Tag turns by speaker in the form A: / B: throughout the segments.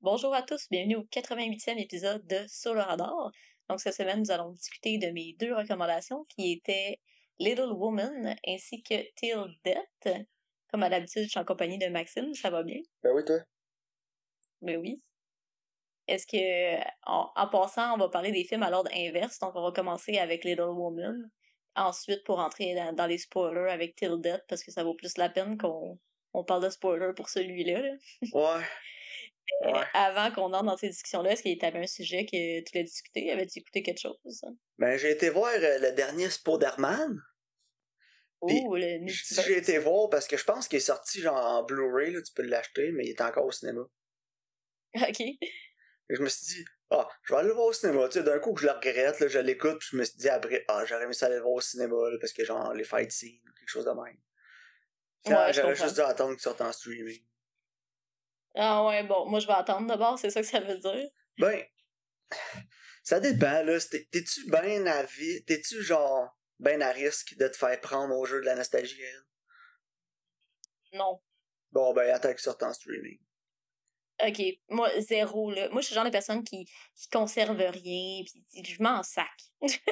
A: Bonjour à tous, bienvenue au 88e épisode de Sur le radar. Donc cette semaine, nous allons discuter de mes deux recommandations qui étaient Little Woman ainsi que Till Death. Comme à l'habitude, je suis en compagnie de Maxime, ça va bien?
B: Ben oui, toi?
A: Ben oui. Est-ce que, en, en passant, on va parler des films à l'ordre inverse, donc on va commencer avec Little Woman. Ensuite, pour entrer dans, dans les spoilers avec Till Death, parce que ça vaut plus la peine qu'on on parle de spoilers pour celui-là. là.
B: Ouais.
A: Euh,
B: Ouais.
A: Avant qu'on entre dans ces discussions-là, est-ce qu'il y avait un sujet que tu voulais discuter? Avais-tu écouté quelque chose?
B: Ben j'ai été voir euh, le dernier Spider-Man. Puis,
A: Oh, le
B: j'ai été voir parce que je pense qu'il est sorti genre en Blu-ray, tu peux l'acheter, mais il est encore au cinéma.
A: Ok.
B: Et je me suis dit, ah, je vais aller le voir au cinéma. Tu sais, d'un coup que je le regrette, là, je l'écoute, puis je me suis dit après, ah, j'aurais aimé ça aller le voir au cinéma, là, parce que genre les fight scenes ou quelque chose de même.
A: Ouais,
B: j'aurais juste dû attendre qu'il sorte en streaming.
A: Ah ouais, bon, moi je vais attendre d'abord, c'est ça que ça veut dire.
B: Ben, ça dépend, là. T'es- T'es-tu ben à vie, t'es-tu genre ben à risque de te faire prendre au jeu de la nostalgie?
A: Non.
B: Bon, ben, attends qu'il sorte en streaming.
A: Ok, moi, zéro, là. Moi, je suis le genre de personne qui, qui conserve rien, pis je m'en sac.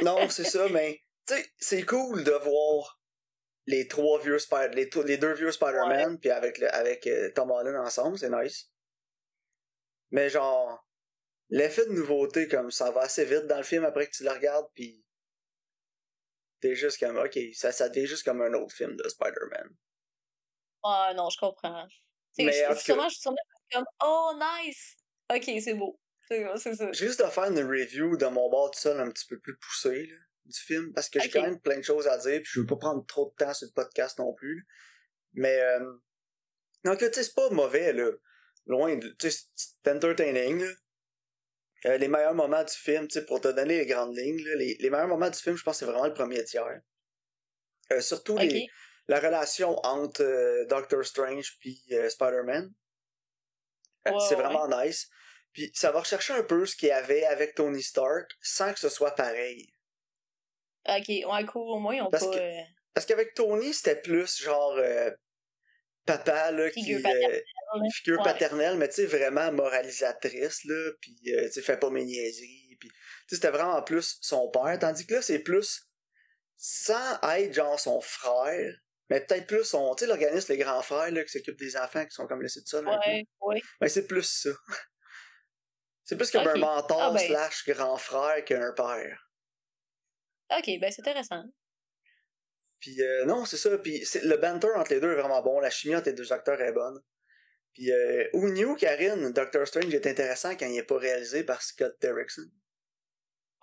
B: Non, c'est ça, mais, tu sais, c'est cool de voir les trois vieux Spider, les, deux vieux Spider-Man, puis avec, le, avec euh, Tom Holland ensemble, c'est nice. Mais genre, l'effet de nouveauté, comme ça va assez vite dans le film après que tu le regardes, puis t'es juste comme, ok, ça, ça devient juste comme un autre film de Spider-Man.
A: Ah non, je comprends.
B: Mais
A: je- je suis comme, oh, nice! Ok, c'est beau. C'est c'est ça.
B: Juste de faire une review de mon bord tout seul un petit peu plus poussé là, du film, parce que j'ai quand même plein de choses à dire, puis je veux pas prendre trop de temps sur le podcast non plus. Mais euh, donc tu sais, c'est pas mauvais là. Loin de. Tu sais, c'est entertaining là. Euh, les meilleurs moments du film, tu sais, pour te donner les grandes lignes, là, les, les meilleurs moments du film, je pense que c'est vraiment le premier tiers. Euh, surtout les, la relation entre euh, Doctor Strange puis Spider-Man. C'est
A: ouais.
B: vraiment nice. Puis ça va rechercher un peu ce qu'il y avait avec Tony Stark sans que ce soit pareil.
A: Ok, ouais, cool, au moins, ont
B: Parce
A: pas.
B: que-
A: euh,
B: Parce qu'avec Tony, c'était plus genre euh, papa là
A: Figure
B: qui
A: paternelle,
B: euh,
A: là.
B: figure
A: Ouais.
B: paternelle, mais tu sais vraiment moralisatrice là, puis euh, tu sais fais pas mes niaiseries, puis tu sais c'était vraiment plus son père, tandis que là c'est plus sans être genre son frère, mais peut-être plus son, tu sais l'organisme les grands frères là qui s'occupent des enfants qui sont comme laissés de peu.
A: Ouais, ouais.
B: Mais c'est plus ça. C'est plus comme un mentor
A: Ah ben.
B: slash grand frère qu'un père.
A: Ok, ben c'est intéressant.
B: Puis euh, non, c'est ça. Puis le banter entre les deux est vraiment bon. La chimie entre les deux acteurs est bonne. Puis euh, knew, Karine, Doctor Strange est intéressant quand il n'est pas réalisé par Scott Derrickson.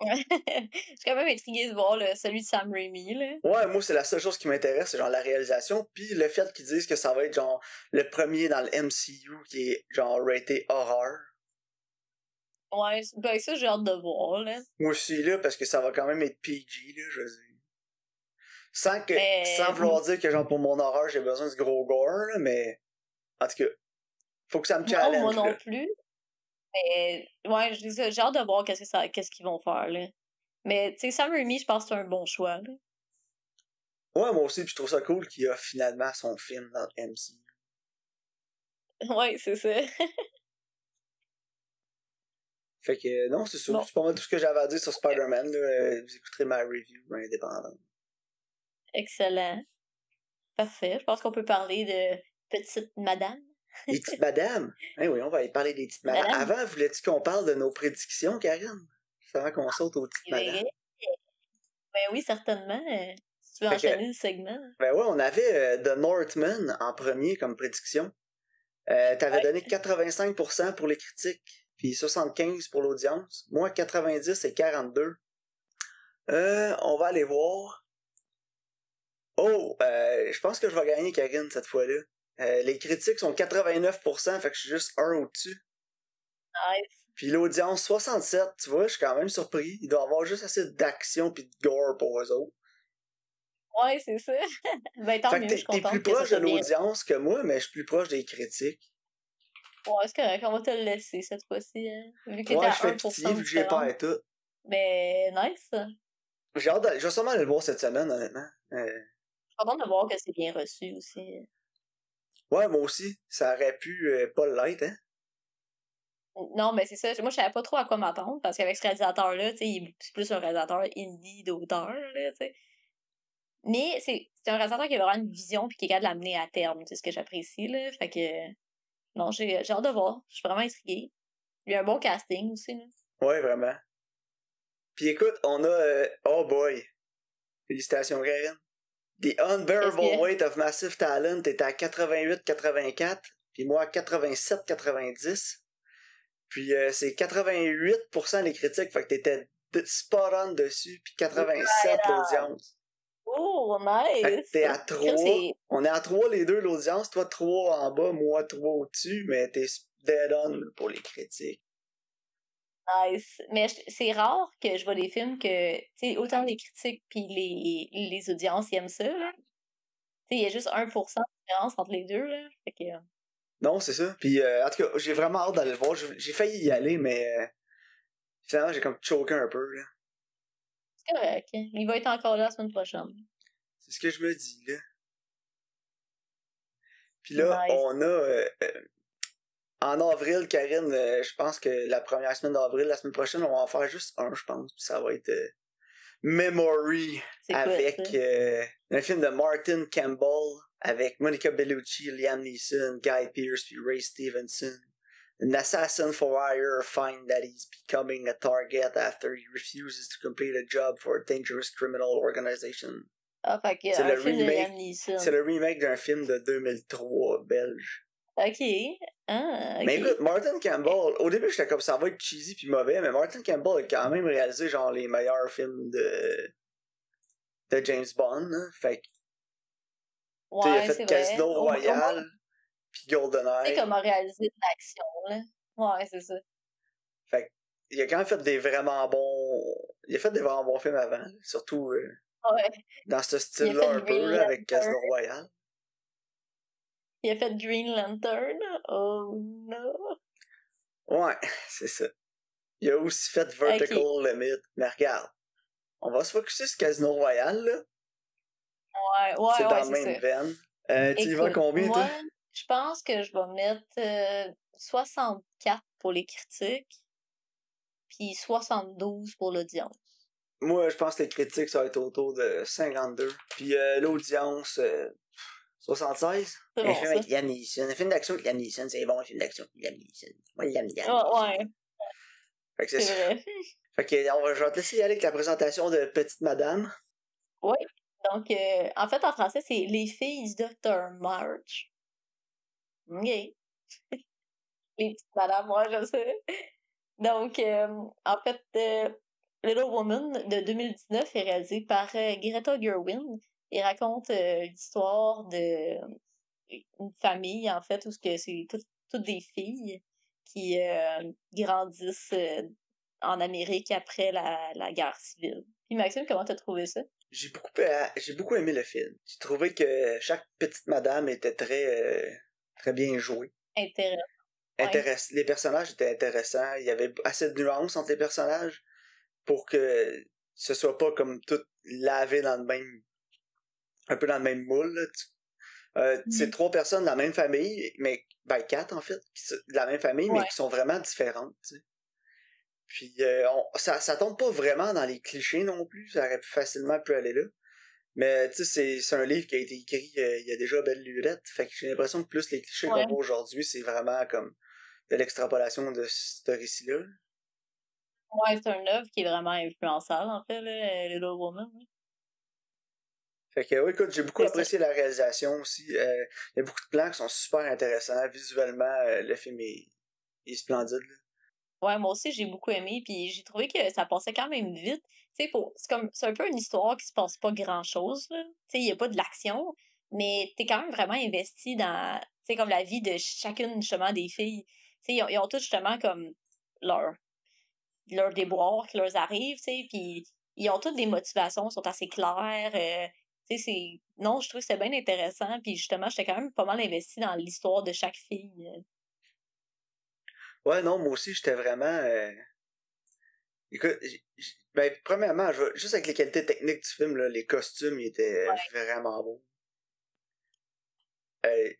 A: Je suis quand même intriguée de voir le, celui de Sam Raimi, là.
B: Ouais, moi c'est la seule chose qui m'intéresse, c'est genre la réalisation. Puis le fait qu'ils disent que ça va être genre le premier dans le MCU qui est genre raté horreur.
A: Ouais, ben ça, j'ai hâte de voir, là.
B: Moi aussi là, parce que ça va quand même être PG, là, je veux dire. Sans que
A: Mais-
B: sans vouloir dire que genre pour mon horreur j'ai besoin de gros gore, là, mais en tout cas, faut que ça me
A: Non,
B: challenge.
A: moi non
B: là.
A: plus. Mais, ouais, j'ai hâte de voir qu'est-ce que ça- qu'est-ce qu'ils vont faire, là. Mais, tu sais, Sam Raimi, je pense que c'est un bon choix, là.
B: Ouais, moi aussi, puis je trouve ça cool qu'il a finalement son film dans le MCU.
A: Ouais, c'est ça.
B: Fait que non, c'est ça. C'est pas mal tout ce que j'avais à dire sur Spider-Man. Euh, Vous écouterez ma review indépendante.
A: Excellent. Parfait. Je pense qu'on peut parler de Petite Madame.
B: Les petites madames? Eh oui, on va y parler des petites madames.
A: Madame.
B: Avant, voulais-tu qu'on parle de nos prédictions, Karine? Avant qu'on saute aux petites
A: Ben,
B: madames.
A: ben oui, certainement. Si tu veux
B: Fait que-
A: enchaîner le segment.
B: Ben ouais, on avait euh, The Northman en premier comme prédiction. Euh, T'avais
A: Ouais.
B: donné 85% pour les critiques, puis 75% pour l'audience. Moi, 90 et 42. Euh, on va aller voir. Oh, euh, je pense que je vais gagner Karine cette fois-là. Euh, les critiques sont 89%, fait que je suis juste un au-dessus.
A: Nice.
B: Puis l'audience 67, tu vois, je suis quand même surpris. Il doit y avoir juste assez d'action puis de gore pour eux autres.
A: Ouais, c'est ça. ben, tant
B: fait
A: mieux,
B: que
A: je suis
B: t'es plus proche de l'audience que moi, mais je suis plus proche des critiques.
A: Ouais, c'est correct, on va te le laisser cette fois-ci. hein. Vu que
B: Ouais,
A: t'es
B: je fais
A: à 1%
B: pitié vu que j'ai pas tout.
A: Ben, nice. Je
B: J'ai hâte de- je vais sûrement aller le voir cette semaine, honnêtement. Euh,
A: suis contente de voir que c'est bien reçu aussi.
B: ouais, moi aussi. Ça aurait pu euh, pas l'être, hein.
A: Non, mais c'est ça. Moi, je savais pas trop à quoi m'attendre parce qu'avec ce réalisateur-là, tu sais, il est plus un réalisateur indie d'auteur, là, tu sais. Mais c'est un réalisateur qui a vraiment une vision puis qui est capable de l'amener à terme, c'est ce que j'apprécie, là. Fait que, non, j'ai hâte de voir. Je suis vraiment intriguée. Il y a un bon casting aussi, là.
B: Ouais, vraiment. Puis écoute, on a, euh, oh boy. Félicitations, Karine. The Unbearable Weight of Massive Talent est à 88-84, puis moi 87-90. Puis euh, c'est 88% les critiques, fait que t'étais spot on dessus, puis 87% l'audience.
A: Oh, nice!
B: t'es à 3. On est à 3 les deux, l'audience. Toi 3 en bas, moi 3 au-dessus, mais t'es dead on pour les critiques.
A: Nice. Mais c'est rare que je vois des films que, tu sais, autant les critiques puis les, les audiences ils aiment ça, là. Tu sais, il y a juste 1% de différence entre les deux, là. Fait que...
B: Non, c'est ça. Puis, euh, en tout cas, j'ai vraiment hâte d'aller le voir. J'ai failli y aller, mais euh, finalement, j'ai comme choqué un peu, là.
A: C'est correct. Il va être encore là la semaine prochaine.
B: C'est ce que je me dis, là. Puis là, on a euh, en avril, Karine, euh, je pense que la première semaine d'avril, la semaine prochaine, on va en faire juste un, je pense. ça va être euh, Memory avec un film de Martin Campbell avec Monica Bellucci, Liam Neeson, Guy Pearce puis Ray Stevenson. An assassin for hire finds that he's becoming a target after he refuses to complete a job for a dangerous criminal organization.
A: Ah, c'est le remake.
B: C'est le remake d'un film de 2003 belge.
A: OK. Ah, okay.
B: Mais écoute, Martin Campbell, au début j'étais comme ça va être cheesy puis mauvais, mais Martin Campbell a quand même réalisé genre les meilleurs films de de James Bond, hein. fait que
A: ouais,
B: il a fait Casino Royale puis GoldenEye.
A: C'est comme a réalisé de l'action là. Ouais, c'est ça.
B: Fait il a quand même fait des vraiment bons il a fait des vraiment bons films avant, surtout euh,
A: ouais.
B: dans ce style-là un peu avec Casino Royale.
A: Il a fait Green Lantern? Oh no.
B: Ouais, c'est ça. Il a aussi fait Vertical Limit. Mais regarde, on va se focusser sur Casino Royale, là.
A: Ouais, ouais,
B: C'est
A: dans
B: la même veine. Euh, tu y vas combien,
A: moi,
B: toi?
A: Je pense que je vais mettre 64 euh, pour les critiques, puis 72 pour l'audience.
B: Moi, je pense que les critiques, ça va être autour de 52. Puis euh, l'audience, 76?
A: C'est bon, un film avec
B: Liam Neeson. Un film d'action avec Liam Neeson, c'est bon, un film d'action avec Liam Neeson. Moi, Liam Neeson.
A: Oh, ouais.
B: Fait que c'est vrai. Fait que, on va, je vais te laisser y aller avec la présentation de Petite Madame.
A: Oui. Donc, euh, en fait, en français, c'est Les filles du Dr. March. OK. Les petites madames, je sais. Donc, euh, en fait, euh, Little Woman de 2019 est réalisé par Greta Gerwin, il raconte euh, l'histoire de une famille, en fait, où c'est toutes des filles qui euh, grandissent euh, en Amérique après la, la guerre civile. Puis Maxime, comment t'as trouvé ça?
B: J'ai beaucoup, j'ai beaucoup aimé le film. J'ai trouvé que chaque petite madame était très, très bien jouée.
A: Intéressant.
B: Les personnages étaient intéressants. Il y avait assez de nuances entre les personnages pour que ce soit pas comme tout lavé dans le même un peu dans le même moule. Euh, C'est trois personnes de la même famille, mais ben quatre en fait, de la même famille, mais qui sont vraiment différentes. Puis euh, ça, ça tombe pas vraiment dans les clichés non plus, ça aurait facilement pu aller là. Mais tu sais, c'est un livre qui a été écrit euh, il y a déjà belle lurette, fait que j'ai l'impression que plus les clichés qu'on voit aujourd'hui, c'est vraiment comme de l'extrapolation de ce récit-là.
A: Ouais, c'est un œuvre qui est vraiment influençable, en fait, là, Little Woman.
B: Fait que, oui, écoute, j'ai beaucoup apprécié la réalisation aussi. Euh, il y a beaucoup de plans qui sont super intéressants. Visuellement, euh, le film est, est splendide.
A: Ouais, moi aussi, j'ai beaucoup aimé. Puis j'ai trouvé que ça passait quand même vite. Tu c'est comme, c'est un peu une histoire qui se passe pas grand-chose, Tu sais, il y a pas de l'action, mais t'es quand même vraiment investi dans, tu sais, comme la vie de chacune, justement, des filles. Tu ils ont, tous, justement, comme leur, déboire qui leur arrive, tu puis ils ont toutes des motivations, sont assez claires. Euh, tu c'est. Non, je trouve que c'est bien intéressant. Puis justement, j'étais quand même pas mal investi dans l'histoire de chaque fille. Euh.
B: Ouais, non, moi aussi, j'étais vraiment. Euh... Écoute, ben, premièrement, je... juste avec les qualités techniques du film, là, les costumes, ils étaient vraiment beaux. Euh,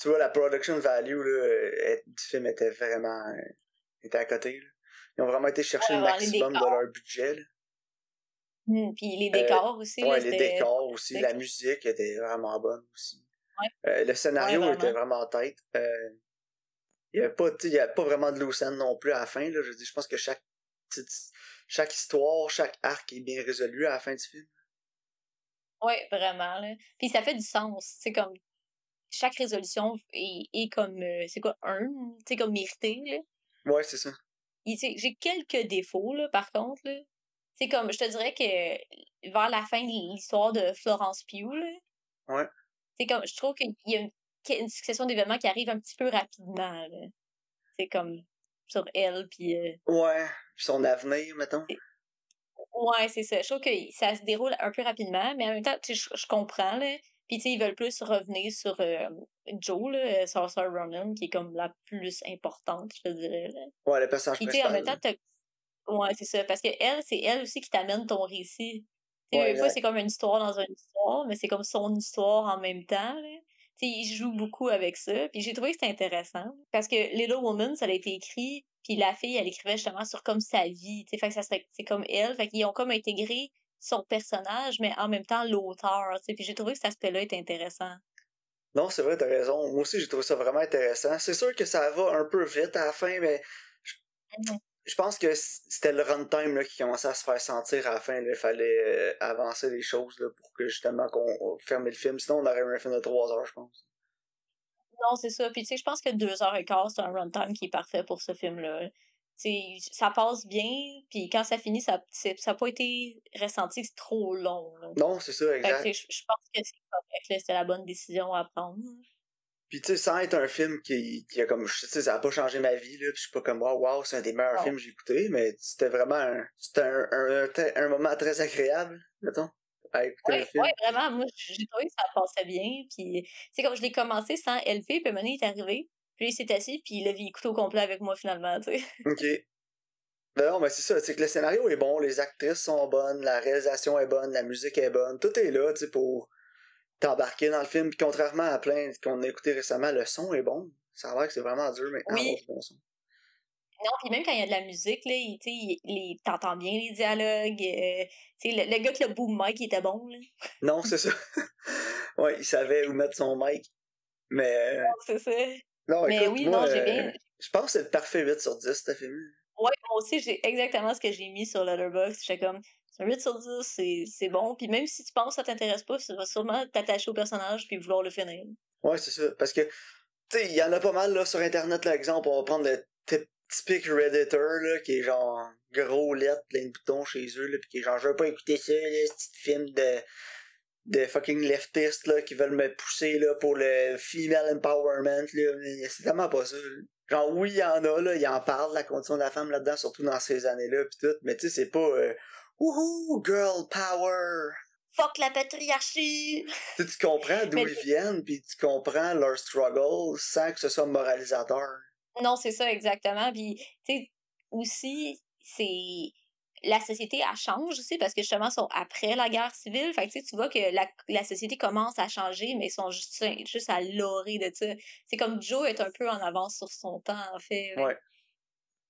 B: tu vois, la production value là, du film était vraiment étaient à côté. Là. Ils ont vraiment été chercher
A: Ouais,
B: le
A: vraiment,
B: maximum de leur budget. Là.
A: Hmm, Puis les
B: Euh,
A: décors aussi.
B: Ouais, les décors aussi, la musique était vraiment bonne aussi.
A: Ouais.
B: Euh, le scénario
A: Ouais,
B: était
A: vraiment.
B: vraiment en tête. Euh, il y avait pas, avait vraiment de loose end non plus à la fin. Là. Je, veux dire, je pense que chaque petite, chaque histoire, chaque arc est bien résolu à la fin du film.
A: Ouais, vraiment, là. Puis ça fait du sens. C'est comme. Chaque résolution est, est comme. euh, c'est quoi, un? C'est comme mérité, là.
B: Ouais, c'est ça.
A: J'ai quelques défauts, là, par contre, là. C'est comme, je te dirais que vers la fin de l'histoire de Florence Pugh, là.
B: Ouais.
A: C'est comme, je trouve qu'il y a une, une succession d'événements qui arrive un petit peu rapidement. C'est comme sur elle, puis. euh,
B: Ouais, puis son avenir, mettons.
A: Ouais, c'est ça. Je trouve que ça se déroule un peu rapidement, mais en même temps, je, je comprends, là. Puis, tu sais, ils veulent plus revenir sur euh, Joe, là, Saoirse Ronan, qui est comme la plus importante, je te dirais, là.
B: Ouais, le personnage
A: Puis, tu sais, en même temps, t'as... Ouais, c'est ça. Parce que elle, c'est elle aussi qui t'amène ton récit. Tu sais,
B: Ouais,
A: c'est comme une histoire dans une histoire, mais c'est comme son histoire en même temps, là. Sais, il joue beaucoup avec ça. Puis j'ai trouvé que c'était intéressant. Parce que Little Woman, ça a été écrit, puis la fille, elle écrivait justement sur comme sa vie. Tu sais, fait que ça serait, c'est comme elle. Fait qu'ils ont comme intégré son personnage, mais en même temps l'auteur. Puis j'ai trouvé que cet aspect-là était intéressant.
B: Non, c'est vrai, t'as raison. Moi aussi, j'ai trouvé ça vraiment intéressant. C'est sûr que ça va un peu vite à la fin, mais. Je pense que c'était le runtime là, qui commençait à se faire sentir à la fin. Il fallait euh, avancer les choses là, pour que justement qu'on ferme le film. Sinon, on aurait eu un film de 3 heures, je pense.
A: Non, c'est ça. Puis tu sais, je pense que deux heures et quart, c'est un runtime qui est parfait pour ce film-là. Ça passe bien, puis quand ça finit, ça n'a pas été ressenti que c'est trop long. Là.
B: Non, c'est ça, exact.
A: je pense que c'est correct, c'était la bonne décision à prendre.
B: Puis tu sais, sans être un film qui, qui a comme, tu sais, ça a pas changé ma vie, là, puis je suis pas comme, wow, wow, c'est un des meilleurs films que j'ai écouté, mais c'était vraiment un, c'était un, un, un, un moment très agréable, mettons, à écouter
A: Ouais,
B: le film.
A: ouais, vraiment, moi, j'ai trouvé que ça passait bien, puis c'est comme je l'ai commencé sans LP, puis il est arrivé, puis il s'est assis, puis il a vu écouté au complet avec moi, finalement, tu sais.
B: Ok. Ben non, mais c'est ça, c'est que le scénario est bon, les actrices sont bonnes, la réalisation est bonne, la musique est bonne, tout est là, tu sais, pour t'embarquer dans le film. Puis contrairement à plein qu'on a écouté récemment, le son est bon. Ça a l'air que c'est vraiment dur maintenant
A: Oui.
B: du bon son.
A: Non, puis même quand il y a de la musique, là, il- t'entends bien les dialogues, euh, le, le gars qui le boom mic, il était bon, là.
B: Non, c'est ça. ouais, il savait où mettre son mic. Mais, euh,
A: C'est ça.
B: non,
A: Mais
B: écoute,
A: oui,
B: moi,
A: non, j'ai
B: euh,
A: bien.
B: je pense que c'est le parfait 8 sur 10, ce film.
A: Ouais, moi aussi, j'ai exactement ce que j'ai mis sur Letterboxd. J'étais comme, 8 sur 10, c'est, bon. Puis même si tu penses que ça t'intéresse pas, ça va sûrement t'attacher au personnage puis vouloir le finir.
B: Ouais, c'est ça. Parce que, tu sais, il y en a pas mal, là, sur Internet, là, exemple, on va prendre le typ- typique Redditor, là, qui est genre gros lettre, plein de boutons chez eux, là, pis qui est genre, je veux pas écouter ça, là, ce petit film de, de fucking leftistes, là, qui veulent me pousser, là, pour le female empowerment, là. C'est tellement pas ça. Genre, oui, il y en a, là, il en parle, la condition de la femme là-dedans, surtout dans ces années-là, pis tout, mais tu sais, c'est pas, euh, wouhou, girl power!
A: Fuck la patriarchie!
B: Tu comprends d'où ils viennent, puis tu comprends leur struggle sans que ce soit moralisateur.
A: Non, c'est ça, exactement. Puis, tu sais, aussi, c'est. La société, elle change aussi parce que justement, ils sont après la guerre civile. Fait que tu vois que la, la société commence à changer, mais ils sont juste, juste à l'orée de ça. C'est comme Joe est un peu en avance sur son temps, en fait.
B: Ouais.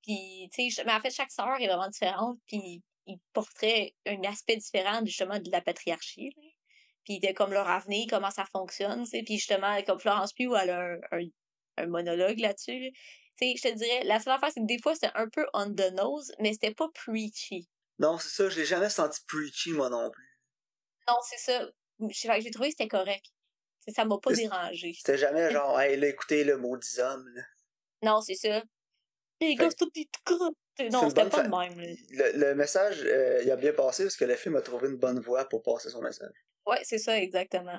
A: Puis, tu sais, mais en fait, chaque sœur est vraiment différente, puis ils porteraient un aspect différent, justement, de la patriarchie. là. Puis de comme leur avenir, comment ça fonctionne. Puis justement, comme Florence Pugh, elle a un, un, un monologue là-dessus. là. Je te dirais, la seule affaire, c'est que des fois, c'était un peu on the nose, mais c'était pas preachy.
B: Non, c'est ça, je l'ai jamais senti preachy, moi non plus.
A: Non, c'est ça. J'ai trouvé que c'était correct. Ça m'a pas dérangé.
B: C'était jamais genre, hey, là, écoutez le maudit homme, là.
A: Non, c'est ça. Les gars, c'est tout des Non, c'était pas
B: fa-
A: de même. Là.
B: Le, le message, euh, il a bien passé parce que le film a trouvé une bonne voie pour passer son message.
A: Ouais, c'est ça, exactement.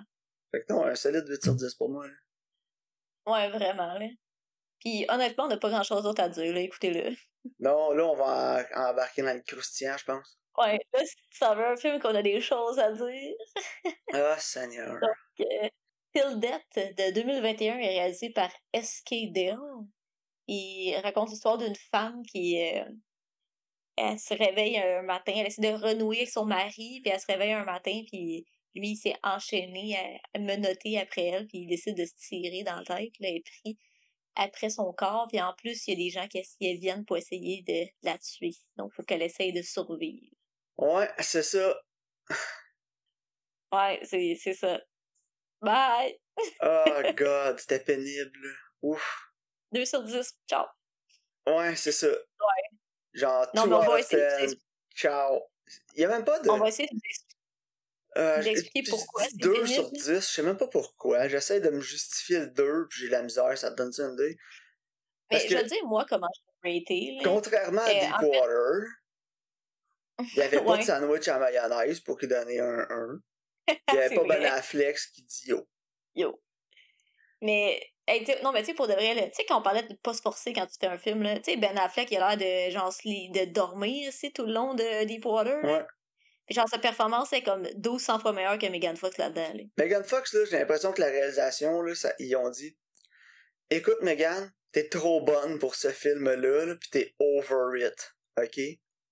B: Fait que non, un solide 8 sur 10 pour moi, là.
A: Ouais, vraiment, là. Puis honnêtement, on n'a pas grand chose d'autre à dire, là. Écoutez-le.
B: Non, là, on va en- embarquer dans le croustillant, je pense.
A: Ouais, là, tu savais un film qu'on a des choses à dire.
B: Ah, Seigneur.
A: que Till Death de 2021 est réalisé par S.K. Dale. Il raconte l'histoire d'une femme qui euh, elle se réveille un matin, elle essaie de renouer avec son mari, puis elle se réveille un matin, puis lui, il s'est enchaîné, à, menotté après elle, puis il décide de se tirer dans la tête, là, et pris après son corps, puis en plus, il y a des gens qui, qui viennent pour essayer de la tuer. Donc, il faut qu'elle essaye de survivre.
B: Ouais, c'est ça.
A: Ouais, c'est, c'est ça. Bye!
B: oh god, c'était pénible. Ouf.
A: 2 sur 10, ciao.
B: Ouais, c'est ça.
A: Ouais.
B: Genre,
A: Non,
B: two
A: mais on
B: out
A: va
B: of
A: essayer de
B: 10. Ciao. Il y a même pas de.
A: On va essayer de
B: Euh,
A: d'expliquer
B: je-
A: pourquoi
B: je dis
A: c'est
B: 2
A: pénible.
B: sur 10, je sais même pas pourquoi. J'essaie de me justifier le 2, puis j'ai la misère, ça te donne une idée.
A: Mais
B: Parce
A: je
B: que-
A: vais dire, moi, comment je raté. là.
B: Contrairement à
A: Euh, fait-
B: Deepwater, il y avait pas de sandwich à mayonnaise pour qu'il donne un 1. Il y avait pas
A: vrai.
B: Ben Affleck qui dit yo.
A: Yo. Mais, hey, tu non, mais tu sais, pour de vrai, tu sais, quand on parlait de pas se forcer quand tu fais un film, là, tu sais, Ben Affleck, il a l'air de, genre, de dormir, aussi, tout le long de Deepwater.
B: Ouais.
A: Puis, genre, sa performance est comme 1200 fois meilleure que Megan Fox là-dedans, là.
B: Megan Fox, là, j'ai l'impression que la réalisation, là, ça, ils ont dit Écoute, Megan, t'es trop bonne pour ce film-là, là, pis t'es over it. OK?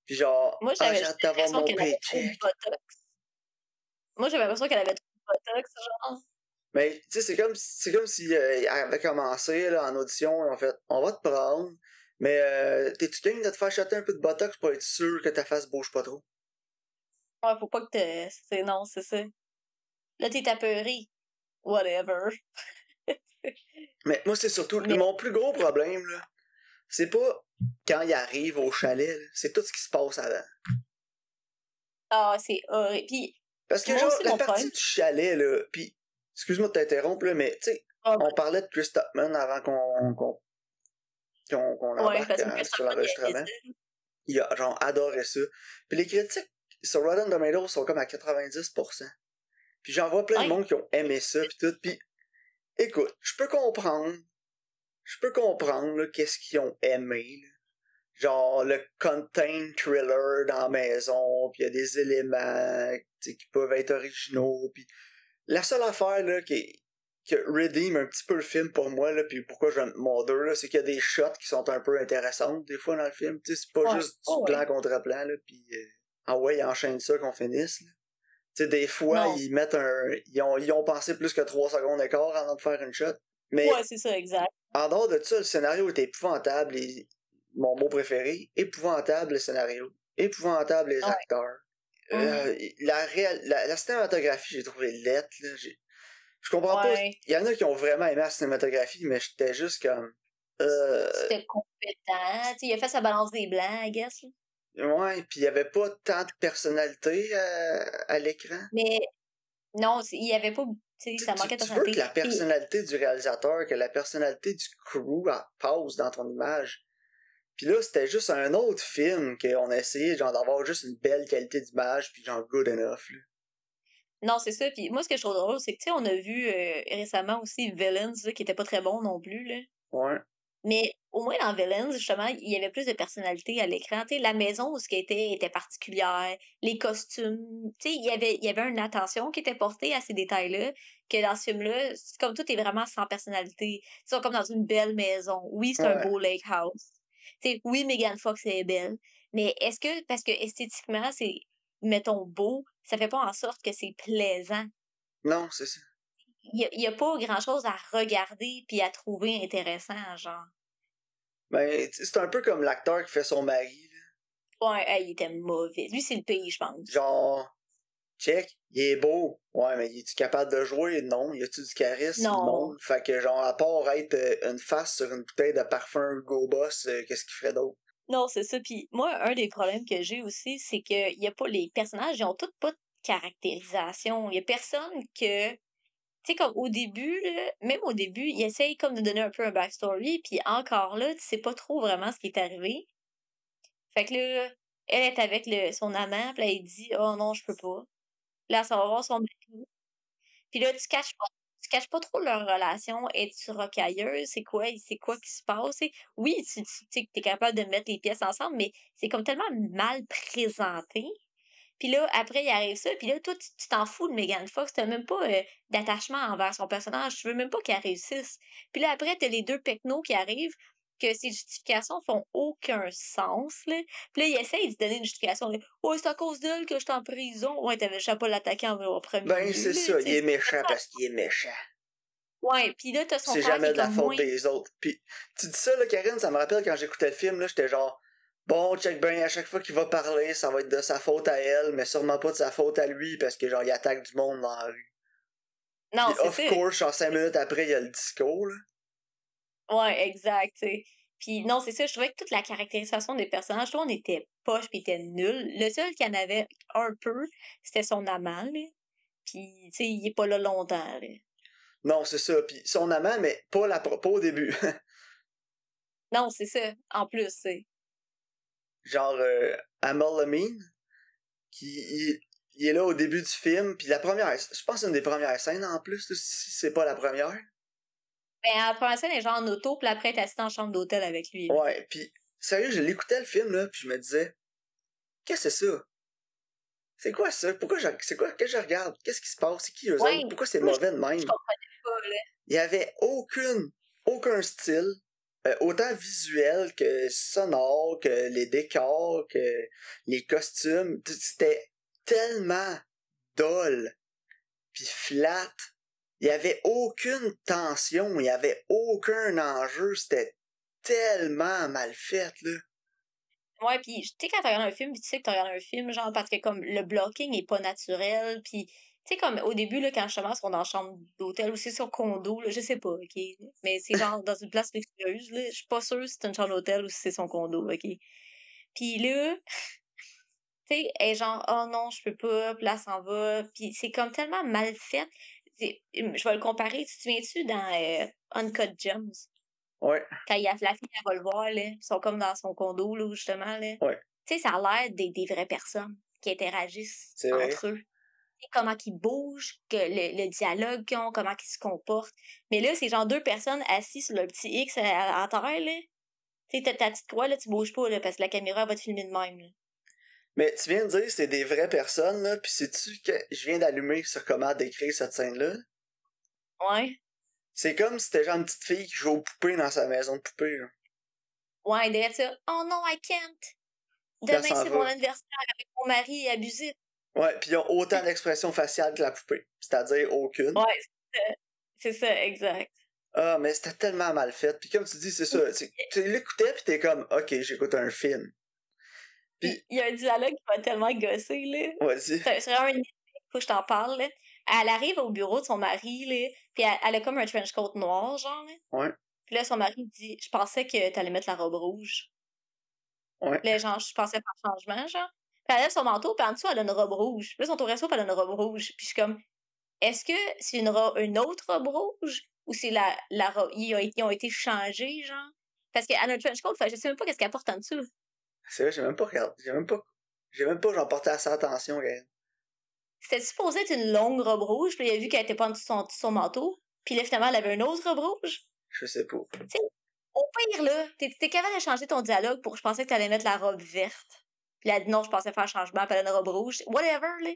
B: Puis genre,
A: Moi,
B: ah,
A: j'avais
B: d'avoir
A: l'impression qu'elle avait trop de botox. Moi, j'avais l'impression qu'elle avait trop de botox, genre.
B: Mais, tu sais, c'est comme, c'est comme si euh, elle avait commencé, là, en audition, en fait, on va te prendre, mais euh, t'es-tu game de te faire acheter un peu de botox pour être sûr que ta face bouge pas trop?
A: Ouais, faut pas que te... C'est non, c'est ça. Là, t'es apeuré. Whatever.
B: Mais moi, c'est surtout,
A: Mais-
B: mon plus gros problème, là, c'est pas quand il arrive au chalet, là, c'est tout ce qui se passe avant.
A: Ah, c'est horrible. Puis,
B: Parce que genre, la partie
A: problème-
B: du chalet, là, pis, excuse-moi de t'interrompre, là, mais, tu sais,
A: ah,
B: on parlait de Chris Topman avant qu'on qu'on qu'on qu'on
A: ouais,
B: embarque
A: parce que
B: euh, sur l'enregistrement. Il a, genre, adoré ça. Puis les critiques sur Rotten Tomatoes sont comme à 90%. Puis j'en vois plein
A: Ouais.
B: de monde qui ont aimé ça, pis tout, pis, écoute, je peux comprendre, je peux comprendre, là, qu'est-ce qu'ils ont aimé, là. Genre, le contain thriller dans la maison, puis il y a des éléments, qui peuvent être originaux, puis la seule affaire, là, qui, qui redeem un petit peu le film pour moi, là, puis pourquoi j'aime 2, là, c'est qu'il y a des shots qui sont un peu intéressantes, des fois, dans le film, tu sais, c'est pas juste du
A: Oh, ouais.
B: plan contre plan, là, puis euh, ah ouais, ils enchaînent ça qu'on finisse, là. Des fois,
A: Non.
B: ils mettent un... Ils ont, ils ont pensé plus que 3 secondes d'écart avant de faire une shot, mais
A: Ouais, c'est ça, exact.
B: en dehors de ça, le scénario était épouvantable. Et mon mot préféré, épouvantable le scénario. Épouvantable les
A: Ouais.
B: acteurs. Euh, la, réal- la, la cinématographie, j'ai trouvé lettre. Là. Je comprends pas. Il y en a qui ont vraiment aimé la cinématographie, mais j'étais juste comme. Euh,
A: C'était compétent. Tu sais, il a fait sa balance des blancs, I guess. là.
B: ouais, puis il y avait pas tant de personnalité euh, à l'écran.
A: Mais non, il y avait pas. Tu ça manquait de
B: tu veux que la
A: personnalité.
B: Personnalité du réalisateur, que la personnalité du crew elle passe dans ton image. Puis là, c'était juste un autre film qu'on a essayé genre d'avoir juste une belle qualité d'image puis genre good enough. Là.
A: Non, c'est ça. Puis moi, ce que je trouve drôle, c'est que, tu sais, on a vu euh, récemment aussi Villains, là, qui était pas très bon non plus, là.
B: Ouais.
A: Mais au moins dans Villains, justement, il y avait plus de personnalité à l'écran. Tu sais, la maison où ce qui était était particulière, les costumes. Tu sais, il y avait, il y avait une attention qui était portée à ces détails-là, que dans ce film-là, comme tout est vraiment sans personnalité. Ils sont comme dans une belle maison. Oui, c'est un beau lake house. Tu sais, oui, Megan Fox est belle. Mais est-ce que, parce que esthétiquement, c'est, mettons, beau, ça fait pas en sorte que c'est plaisant?
B: Non, c'est ça.
A: Il y a, pas grand-chose à regarder puis à trouver intéressant, genre.
B: Ben, c'est un peu comme l'acteur qui fait son mari. Là.
A: Ouais, hey, il était mauvais. Lui, c'est le pays, je pense.
B: Genre, check, il est beau. Ouais, mais es-tu capable de jouer? Non. Y a-tu du charisme?
A: Non.
B: Fait que genre, à part être euh, une face sur une bouteille de parfum Go Boss, euh, qu'est-ce qu'il ferait d'autre?
A: Non, c'est ça. Puis moi, un des problèmes que j'ai aussi, c'est que y a pas les personnages, ils ont tous pas de caractérisation. Il y a personne que tu sais comme au début là, même au début, ils essayent comme de donner un peu un backstory, puis encore là, tu sais pas trop vraiment ce qui est arrivé. Fait que là, elle est avec le son amant, puis là, elle dit "Oh non, je peux pas." Là, ça va voir son mari. Puis là, tu caches pas tu caches pas trop leur relation, es-tu rocailleuse, c'est quoi, c'est quoi qui se passe. Oui, tu, tu sais que t'es capable de mettre les pièces ensemble, mais c'est comme tellement mal présenté. Puis là, après, il arrive ça, puis là, toi, tu tu t'en fous de Megan Fox, t'as même pas euh, d'attachement envers son personnage, tu veux même pas qu'elle réussisse. Puis là, après, t'as les deux pecnos qui arrivent, que ces justifications font aucun sens, là. Puis là, il essaie de se donner une justification, là. « Oh, c'est à cause d'elle que je suis en prison. » Ouais, t'avais déjà pas l'attaquer en premier
B: Ben, c'est ça, il est méchant parce qu'il est méchant.
A: Ouais, pis là, t'as son
B: C'est jamais de la faute
A: moins...
B: des autres. Puis tu dis ça, là, Karine, ça me rappelle quand j'écoutais le film, là, j'étais genre, bon, check ben, à chaque fois qu'il va parler, ça va être de sa faute à elle, mais sûrement pas de sa faute à lui, parce que genre, il attaque du monde dans la rue.
A: Non,
B: Puis
A: c'est
B: of
A: ça.
B: course, genre cinq minutes après, il y a le discours, là.
A: Ouais, exact. Puis non, c'est ça, je trouvais que toute la caractérisation des personnages, monde était poche pis était nul. Le seul qui en avait un peu, c'était son amant, là. Puis, tu sais, il est pas là longtemps, là.
B: Non, c'est ça. Puis son amant, mais pas, la, pas au début.
A: Non, c'est ça. En plus, c'est.
B: genre euh, Amal Lamine, qui il, il est là au début du film, puis la première, je pense que c'est une des premières scènes en plus, si c'est pas la première.
A: Ben, la première scène, est genre en auto, puis après, elle est assise en chambre d'hôtel avec lui.
B: Ouais, puis sérieux, je l'écoutais le film là, puis je me disais, qu'est-ce que c'est ça? C'est quoi ça? Pourquoi je, c'est quoi que je regarde? Qu'est-ce qui se passe? C'est qui eux
A: Ouais,
B: autres? Pourquoi c'est mauvais de même?
A: Je comprenais pas, là.
B: Il y avait aucune, aucun style, euh, autant visuel que sonore, que les décors, que les costumes. C'était tellement dole, puis flat. Il y avait aucune tension, il y avait aucun enjeu. C'était tellement mal fait, là.
A: Ouais, puis tu sais, quand tu regardes un film, tu sais que tu regardes un film, genre, parce que comme le blocking est pas naturel, puis tu sais, comme au début, là, quand justement, ils sont dans la chambre d'hôtel ou c'est sur condo, là, je sais pas, OK? Mais c'est genre dans une place luxueuse, là. Je suis pas sûre si c'est une chambre d'hôtel ou si c'est son condo, OK? Puis là, tu sais, elle est genre, oh non, je peux pas, elle s'en va. Puis c'est comme tellement mal fait. Je vais le comparer, tu te souviens-tu dans euh, Uncut Gems?
B: Ouais.
A: quand il y a la fille, elle va le voir, là. Ils sont comme dans son condo, là, justement, là.
B: Ouais.
A: Tu sais, ça a l'air des, des vraies personnes qui interagissent entre eux. Comment ils bougent, que le, le dialogue qu'ils ont, comment ils se comportent. Mais là, c'est genre deux personnes assises sur le petit X à, à terre, là. Tu sais, t'as ta petite croix, là, tu bouges pas, là, parce que la caméra va te filmer de même, là.
B: Mais tu viens de dire c'est des vraies personnes, là, puis sais-tu que je viens d'allumer sur comment décrire cette scène-là?
A: Ouais.
B: C'est comme si c'était genre une petite fille qui joue aux poupées dans sa maison de poupées, là.
A: Ouais, derrière ça. Oh non, I can't. Demain, c'est mon anniversaire avec mon mari abusif.
B: Ouais, puis ils ont autant d'expressions faciales que la poupée. C'est-à-dire aucune.
A: Ouais, c'est ça. C'est ça, exact.
B: Ah, mais c'était tellement mal fait. Puis comme tu dis, c'est ça. Tu, tu l'écoutais, puis t'es comme, ok, j'écoute un film.
A: Puis il y a un dialogue qui m'a tellement gossé, là.
B: Vas-y.
A: C'est vraiment une faut que je t'en parle, là. Elle arrive au bureau de son mari, là, puis elle, elle a comme un trench coat noir, genre, là.
B: Ouais.
A: Puis là, son mari dit « Je pensais que t'allais mettre la robe rouge. »
B: Ouais.
A: Puis là, genre, je pensais faire changement, genre. Puis elle lève son manteau, puis en dessous, elle a une robe rouge. Puis là, son tour puis elle a une robe rouge. Puis je suis comme « Est-ce que c'est une, ro- une autre robe rouge? Ou c'est la, la robe... Ils ont, ils ont été changés, genre? » Parce qu'elle a un trench coat, fait je sais même pas qu'est-ce qu'elle porte en dessous.
B: C'est vrai, j'ai même pas regardé. J'ai même pas. J'ai même pas, genre, porté assez attention, gars.
A: C'était supposé être une longue robe rouge, puis il a vu qu'elle était pas en dessous de son, manteau. Puis là, finalement, elle avait une autre robe rouge.
B: Je sais pas.
A: Au pire, là, t'es capable de changer ton dialogue pour je pensais que t'allais mettre la robe verte. Puis elle a dit non, je pensais faire un changement, puis elle a une robe rouge. Whatever, là.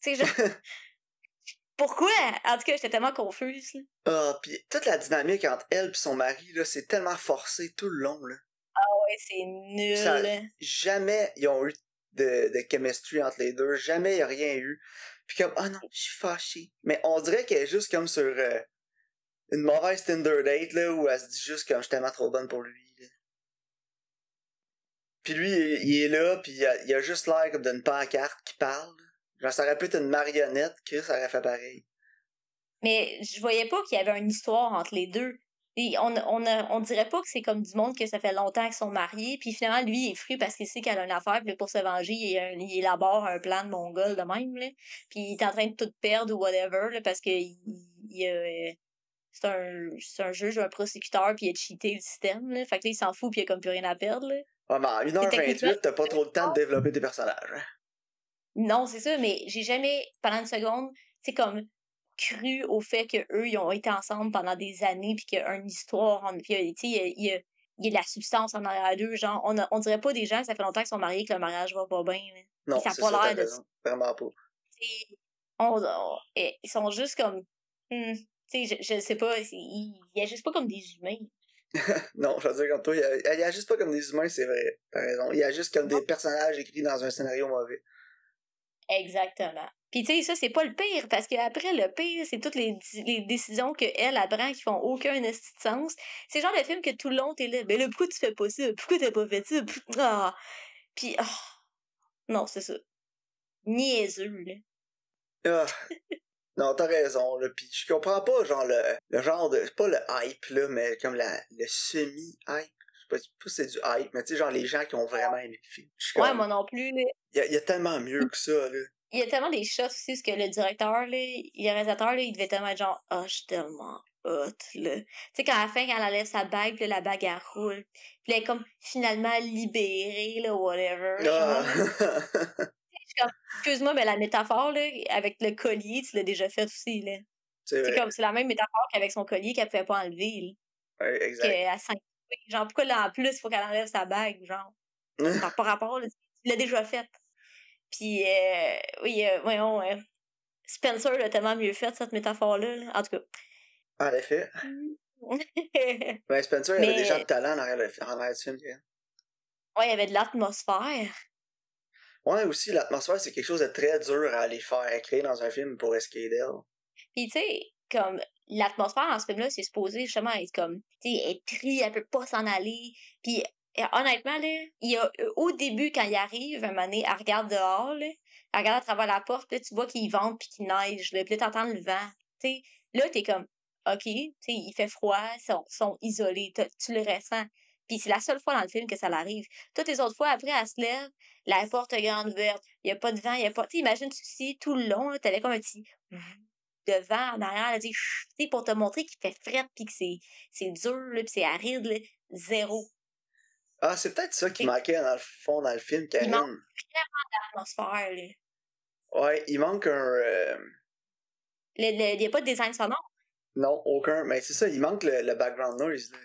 A: C'est genre. Pourquoi? En tout cas, j'étais tellement confuse, là.
B: Ah, puis toute la dynamique entre elle et son mari, là, c'est tellement forcé tout le long, là.
A: Ouais, c'est nul.
B: Ça-. Jamais ils ont eu de, de chemistry entre les deux. Jamais il y a rien eu. Puis comme, ah non, je suis fâché. Mais on dirait qu'elle est juste comme sur euh, une mauvaise Tinder date, là, où elle se dit juste comme, je suis tellement trop bonne pour lui. là. Puis lui, il, il est là, puis il a, il a juste l'air comme d'une pancarte qui parle. Genre, ça aurait pu être une marionnette, Chris aurait fait pareil.
A: Mais je voyais pas qu'il y avait une histoire entre les deux. Et on, on, a- on dirait pas que c'est comme du monde que ça fait longtemps qu'ils sont mariés, puis finalement, lui, il est fru parce qu'il sait qu'elle a une affaire, puis pour se venger, il, un- il élabore un plan de mongol de même, là. Puis il est en train de tout perdre ou whatever, là, parce que il, il a, euh, c'est un, c'est un juge ou un prosécuteur, puis il a cheaté le système, là. Fait que là, il s'en fout, puis il a comme plus rien à perdre, là.
B: Ouais, mais en 1h28, t'as pas trop le temps de développer tes personnages. hein.
A: Non, c'est ça, mais j'ai jamais, pendant une seconde, c'est comme cru au fait que eux ils ont été ensemble pendant des années puis qu'il y a une histoire en puis il y a, il y a- il y a de la substance en arrière d'eux genre on, a- on dirait pas des gens que ça fait longtemps qu'ils sont mariés que le mariage va pas bien là.
B: Non,
A: ça a pas l'air de.
B: Vraiment pas.
A: On, on- eh, ils sont juste comme hmm, tu sais je, je sais pas ils, ils agissent pas comme des humains
B: Non, je veux dire comme toi, il, a- il agit pas comme des humains, c'est vrai. T'as raison. Il agit comme des personnages écrits dans un scénario mauvais.
A: exactement Puis tu sais, ça, c'est pas le pire, parce qu'après, le pire, c'est toutes les, les décisions qu'elle, elle prend qui font aucun sens. C'est le genre de film que tout le long, t'es là, mais là, pourquoi tu fais pas ça? Pourquoi t'as pas fait ça? Ah! Puis, ah! non, c'est ça. Niaiseux, là.
B: Ah. Non, t'as raison, là. Puis je comprends pas, genre, le, le genre de. C'est pas le hype, là, mais comme la, le semi-hype. Je sais pas si c'est du hype, mais tu sais, genre les gens qui ont vraiment aimé le film.
A: Ouais, moi non plus, là.
B: Il y y a, tellement mieux que ça, là.
A: Il y a tellement des shots aussi, parce que le directeur, là, le réalisateur, là, il devait tellement être genre, oh, je suis tellement hot, là. Tu sais, quand à la fin, quand elle enlève sa bague, puis la bague, elle roule. Puis elle est comme finalement libérée, là, whatever. Ah. excuse-moi, mais la métaphore, là, avec le collier, tu l'as déjà fait aussi, là. C'est comme, c'est la même métaphore qu'avec son collier qu'elle pouvait pas enlever,
B: là. Ouais, exact.
A: 5 Genre, pourquoi là, en plus, il faut qu'elle enlève sa bague, genre? Pas rapport, là, tu l'as déjà fait. Puis, euh, oui, euh, voyons, euh, Spencer l'a tellement mieux fait, cette métaphore-là, là. en tout cas.
B: En effet. ben, Spencer, il avait déjà de talent en arrière du film.
A: Ouais, il y avait de l'atmosphère.
B: Ouais, aussi, l'atmosphère, c'est quelque chose de très dur à aller faire créer dans un film pour Escadel.
A: Puis, tu sais, comme, l'atmosphère dans ce film-là, c'est supposé justement être comme, tu sais, être triste, elle peut pas s'en aller. Puis, honnêtement, là, il a, euh, au début, quand il arrive, un moment donné, elle regarde dehors, là, elle regarde à travers la porte, puis tu vois qu'il vente puis qu'il neige, là, puis là, t'entends le vent. Tu sais, là, t'es comme, OK, il fait froid, ils sont, sont isolés, tu le ressens. Puis c'est la seule fois dans le film que ça l'arrive. Toutes les autres fois, après, elle se lève, la porte est grande ouverte, il n'y a pas de vent, il n'y a pas. Tu imagine-tu si tout le long, tu avais comme un petit de vent en arrière, sais, pour te montrer qu'il fait fret, puis que c'est dur, puis c'est aride, là, zéro.
B: Ah, c'est peut-être ça qui manquait dans le fond dans le film, Karine.
A: Il manque vraiment d'atmosphère, là.
B: Ouais, il manque un. Euh...
A: Il n'y a pas de design sonore?
B: Non, aucun. Mais c'est ça, il manque le, le background noise. Là.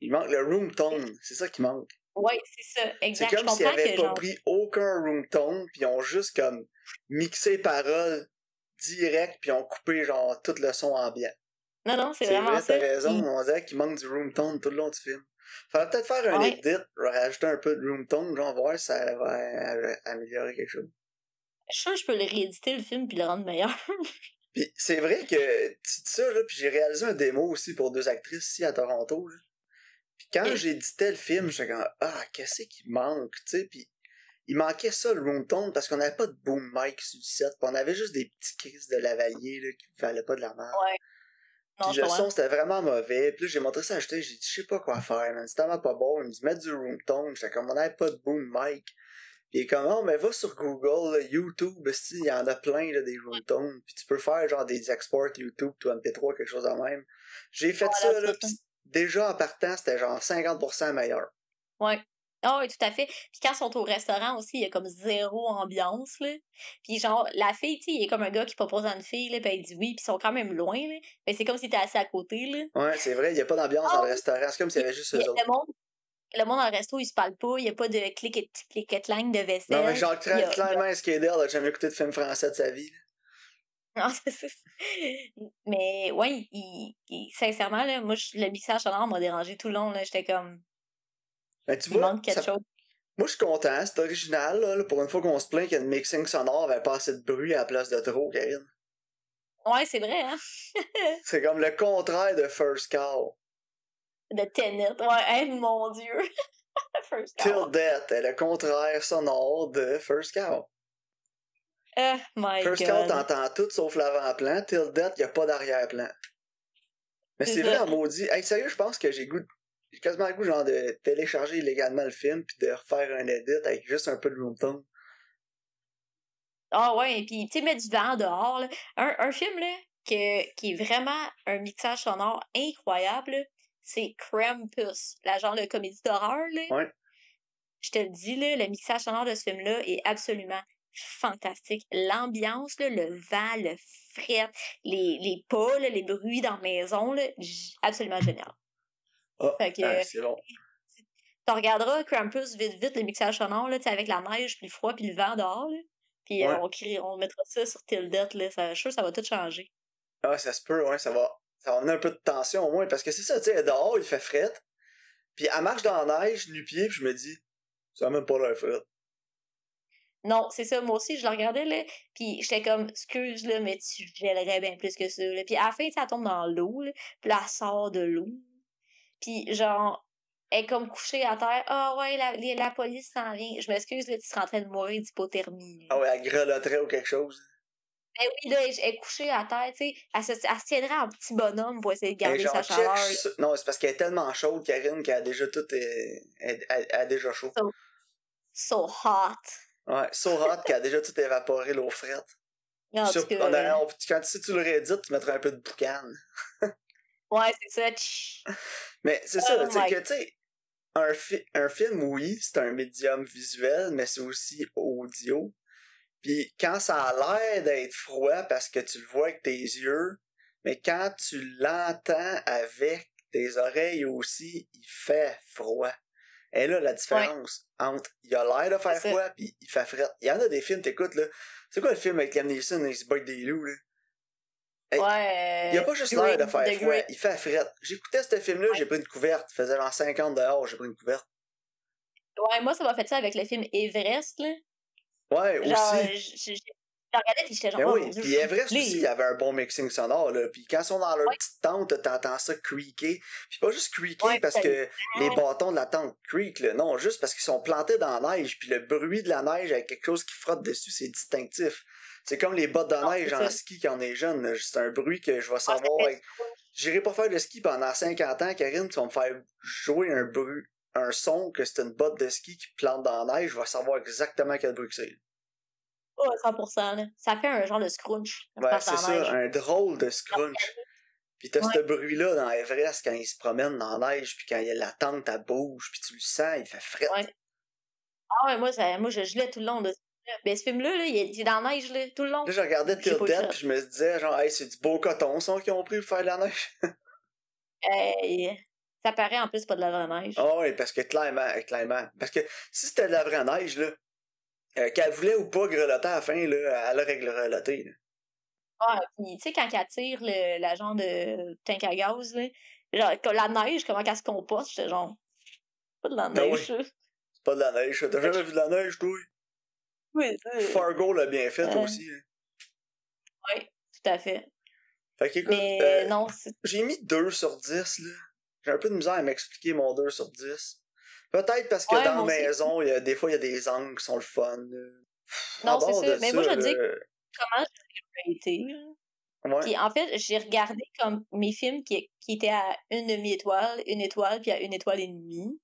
B: Il manque le room tone, c'est ça qui manque.
A: Oui, c'est ça, exact.
B: C'est comme s'ils n'avaient pas pris aucun room tone, puis ils ont juste comme mixé paroles direct, puis ils ont coupé genre tout le son ambiant.
A: Non, non, c'est vraiment vrai,
B: ça. T'as raison, on dirait qu'il manque du room tone tout le long du film. Faudrait peut-être faire un edit, rajouter un peu de room tone, genre voir si ça va améliorer quelque chose.
A: Je pense que je peux le rééditer le film puis le rendre meilleur.
B: puis c'est vrai que tu dis ça, là, puis j'ai réalisé un démo aussi pour deux actrices ici à Toronto. Là. Puis quand j'éditais le film, j'étais comme ah qu'est-ce qui manque, tu sais, puis il manquait ça le room tone parce qu'on n'avait pas de boom mic sur le set, pis on avait juste des petits crises de lavalier là qui valaient pas de la merde.
A: Ouais.
B: Puis le son c'était vraiment mauvais. Puis là j'ai montré ça à j'ai dit je sais pas quoi faire, man, c'est tellement pas bon. Il me dit mettre du room tone, j'étais comme on n'avait pas de boom mic. Puis comme oh mais va sur Google, là, YouTube, il y en a plein là, des room tones, puis tu peux faire genre des exports YouTube, ou MP3 quelque chose de même. J'ai fait ça là, déjà en partant, c'était genre 50% meilleur.
A: Ouais. Ah oh, oui, tout à fait. Puis quand ils sont au restaurant aussi, il y a comme zéro ambiance, là. Puis genre, la fille, tu sais, il y a comme un gars qui propose à une fille, là, puis elle dit oui, puis ils sont quand même loin, là. Mais c'est comme si t'étais assis à côté, là.
B: Ouais, c'est vrai, il y a pas d'ambiance dans le ah restaurant. C'est comme s'il y avait juste eux autres.
A: Le monde, le monde dans le resto, il se parle pas, il y a pas de cliquet line de vaisselle. Non,
B: mais genre, clairement, a... Skader, a jamais écouté de film français de sa vie,
A: non, c'est Mais ouais, il, sincèrement, là, moi, le mixage sonore m'a dérangé tout le long. J'étais comme.
B: Ben, tu vois, quelque chose. Moi, je suis content, c'est original. Là, pour une fois qu'on se plaint qu'il y a une mixing sonore avait pas assez de bruit à la place de trop, Karine.
A: Ouais, c'est vrai, hein?
B: c'est comme le contraire de First Cow.
A: De Tenet, ouais, hey, mon dieu.
B: First Cow. Till Death est le contraire sonore de First Cow.
A: Oh my
B: First
A: God.
B: t'entends tout sauf l'avant-plan. Till Death, y a pas d'arrière-plan. Mais c'est vrai, maudit. Hey, sérieux, je pense que j'ai goût. J'ai quasiment le goût, genre, de télécharger illégalement le film puis de refaire un edit avec juste un peu de room tone.
A: Ah ouais, et puis, tu sais, mettre du vent dehors, là. Un, un film, là, que, qui est vraiment un mixage sonore incroyable, c'est Krampus, la genre de comédie d'horreur, là.
B: Ouais.
A: Je te le dis, là, le mixage sonore de ce film-là est absolument fantastique. L'ambiance, le vent, le fret, les, les pas, les bruits dans la maison, là, absolument génial.
B: Oh, fait que, ah, c'est bon.
A: Tu regarderas Krampus vite vite le mixage sonore là, avec la neige, puis le froid, puis le vent dehors. Là. Puis euh, on, crie, on mettra ça sur Tildet. Là, ça, je suis sûr que ça va tout changer.
B: Ah, ça se peut, ouais, ça va. Ça va amener un peu de tension au moins, parce que c'est ça, tu sais, dehors, il fait fret. Puis elle marche dans la neige, nu-pied, puis je me dis, ça va même pas l'air fret.
A: Non, c'est ça, moi aussi, je le regardais, là, puis j'étais comme, excuse, là, mais tu gèlerais bien plus que ça, là. Puis à la fin, ça tombe dans l'eau, là, puis elle sort de l'eau. Puis genre, elle est comme couchée à terre. Ah ouais, la, la police s'en vient. Je m'excuse, là, tu serais en train de mourir d'hypothermie.
B: Ah ouais, elle grelotterait ou quelque chose.
A: Ben oui, là, elle est couchée à terre, tu sais. Elle se, elle se tiendrait en petit bonhomme pour essayer de garder sa chaleur.
B: Non, c'est parce qu'elle est tellement chaude, Karine, qu'elle a déjà tout. Euh, elle, elle, a déjà chaud.
A: So, so hot.
B: Ouais, so hot qu'elle a déjà tout évaporé l'eau frette. Non, Sur, que... on a, on, quand si tu l'aurais dit, tu mettrais un peu de boucan.
A: ouais, c'est ça.
B: Mais c'est ça, oh tu sais, que, tu sais, un, fi un film, oui, c'est un médium visuel, mais c'est aussi audio. Puis quand ça a l'air d'être froid parce que tu le vois avec tes yeux, mais quand tu l'entends avec tes oreilles aussi, il fait froid. Et là, la différence entre il a l'air de faire froid puis il fait frais. Il y en a des films, t'écoutes, là. C'est quoi le film avec Liam Neeson et il des loups, là?
A: Ouais.
B: Il a pas juste l'air de faire froid, il fait frais. J'écoutais ce film-là, j'ai pris une couverte. Il faisait genre 50 dehors, j'ai pris une couverte.
A: Ouais, moi, ça m'a fait ça avec le film Everest, là.
B: Ouais, Genre, aussi.
A: Je regardais puis j'étais genre.
B: Ben oh, oui, puis Everest aussi, il y avait un bon mixing sonore, là. Puis quand ils sont dans leur petite tente, t'entends ça creaker. Puis pas juste creaker parce que les bâtons de la tente creak, là. Non, juste parce qu'ils sont plantés dans la neige. Puis le bruit de la neige avec quelque chose qui frotte dessus, c'est distinctif. C'est comme les bottes de neige en ski quand on est jeune. C'est un bruit que je vais savoir. J'irai pas faire de ski pendant 50 ans, Karine. Tu vas me faire jouer un bruit, un son que c'est une botte de ski qui plante dans la neige. Je vais savoir exactement quel bruit c'est.
A: Oh, 100%. Là. Ça fait un genre de scrunch.
B: Ouais, c'est ça, un drôle de scrunch. Puis t'as ce bruit-là dans Everest quand il se promène dans la neige, puis quand il y a la tente, elle bouge, puis tu le sens, il fait.
A: Ouais. Ah ouais, moi, ça, moi je gelais tout le long de mais ce film-là, là, il, est, dans la neige là, tout le long.
B: Là, je regardais Death, puis je me disais, genre, hey, c'est du beau coton, ça, qu'ils ont pris pour faire de la neige.
A: hey, ça paraît en plus pas de la vraie neige.
B: Ah oui, parce que clairement, clairement. Parce que si c'était de la vraie neige, là, euh, qu'elle voulait ou pas grelotter à la fin, là, elle aurait grelotté. Là.
A: Ah, pis tu sais, quand elle tire l'agent de tank à gaz, là, genre, la neige, comment qu'elle se comporte, j'étais genre, pas de la
B: ben
A: neige,
B: oui. C'est pas de la neige, t'as jamais vu de la neige, toi?
A: Oui,
B: Fargo l'a bien fait
A: euh...
B: aussi. Hein.
A: Oui, tout à fait.
B: Fait qu'écoute, euh, non, j'ai mis 2 sur 10, là. J'ai un peu de misère à m'expliquer mon 2 sur 10. Peut-être parce que dans la maison, il y a, des fois, il y a des angles qui sont le fun.
A: Non, c'est ça. Mais moi, je dis comment j'ai été. Ouais. Puis en fait, j'ai regardé comme mes films qui, qui étaient à une demi-étoile, une étoile, puis à une étoile et demie.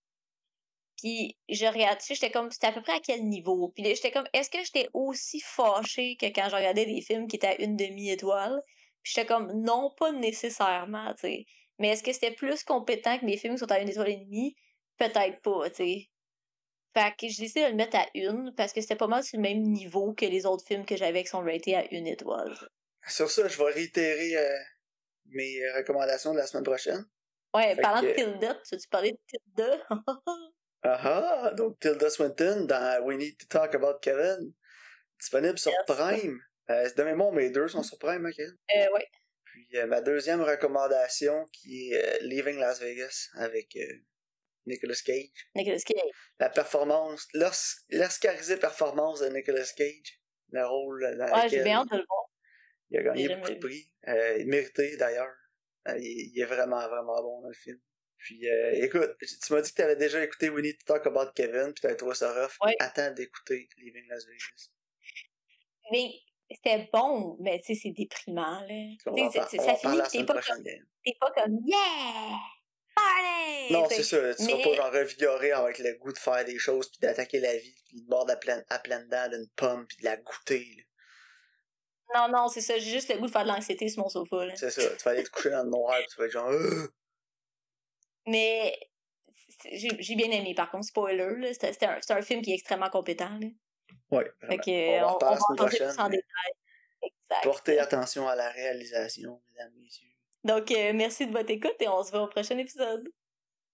A: Puis je regardais, j'étais comme, c'était à peu près à quel niveau? Puis j'étais comme, est-ce que j'étais aussi fâchée que quand je regardais des films qui étaient à une demi-étoile? Puis j'étais comme, non, pas nécessairement, tu sais. Mais est-ce que c'était plus compétent que mes films qui sont à une étoile et demie? peut-être pas, tu sais. Fait que j'ai décidé de le mettre à une parce que c'était pas mal sur le même niveau que les autres films que j'avais qui sont ratés à une étoile.
B: Sur ça, je vais réitérer euh, mes recommandations de la semaine prochaine.
A: Ouais, parlant de Tilda, tu veux parler de Tilda?
B: ah ah! Donc Tilda Swinton dans We Need to Talk About Kevin. Disponible sur Prime. Euh, de mémoire, mes deux sont sur Prime, ok?
A: Euh, ouais.
B: Puis euh, ma deuxième recommandation qui est euh, Leaving Las Vegas avec Nicolas Cage.
A: Nicolas Cage.
B: La performance, l'oscarisée performance de Nicolas Cage. Le rôle dans
A: Ouais, j'ai bien hâte de le voir.
B: Il a gagné beaucoup de prix. Euh, mérité d'ailleurs. Euh, il, est vraiment, vraiment bon dans le film. Puis euh, écoute, tu m'as dit que tu avais déjà écouté We Need to Talk About Kevin, puis t'avais trouvé ça rough. Attends d'écouter Leaving Las Vegas.
A: Mais c'était bon, mais tu sais, c'est déprimant, là.
B: On ça finit, t'es pas, comme,
A: pas comme Yeah!
B: Non, c'est ça. Tu mais... vas pas genre revigoré avec le goût de faire des choses, puis d'attaquer la vie, puis de mordre à pleine, à pleine dents d'une pomme, puis de la goûter.
A: Non, non, c'est ça. J'ai juste le goût de faire de l'anxiété sur mon sofa.
B: C'est ça. Tu vas aller te coucher dans le noir, puis tu vas être genre.
A: Mais j'ai bien aimé, par contre, spoiler. C'est un, un, film qui est extrêmement compétent. Là.
B: Ouais.
A: Fait on, on, va en parler plus en détail.
B: Exact. Portez attention à la réalisation, mesdames et messieurs.
A: Donc, euh, merci de votre écoute et on se voit au prochain épisode.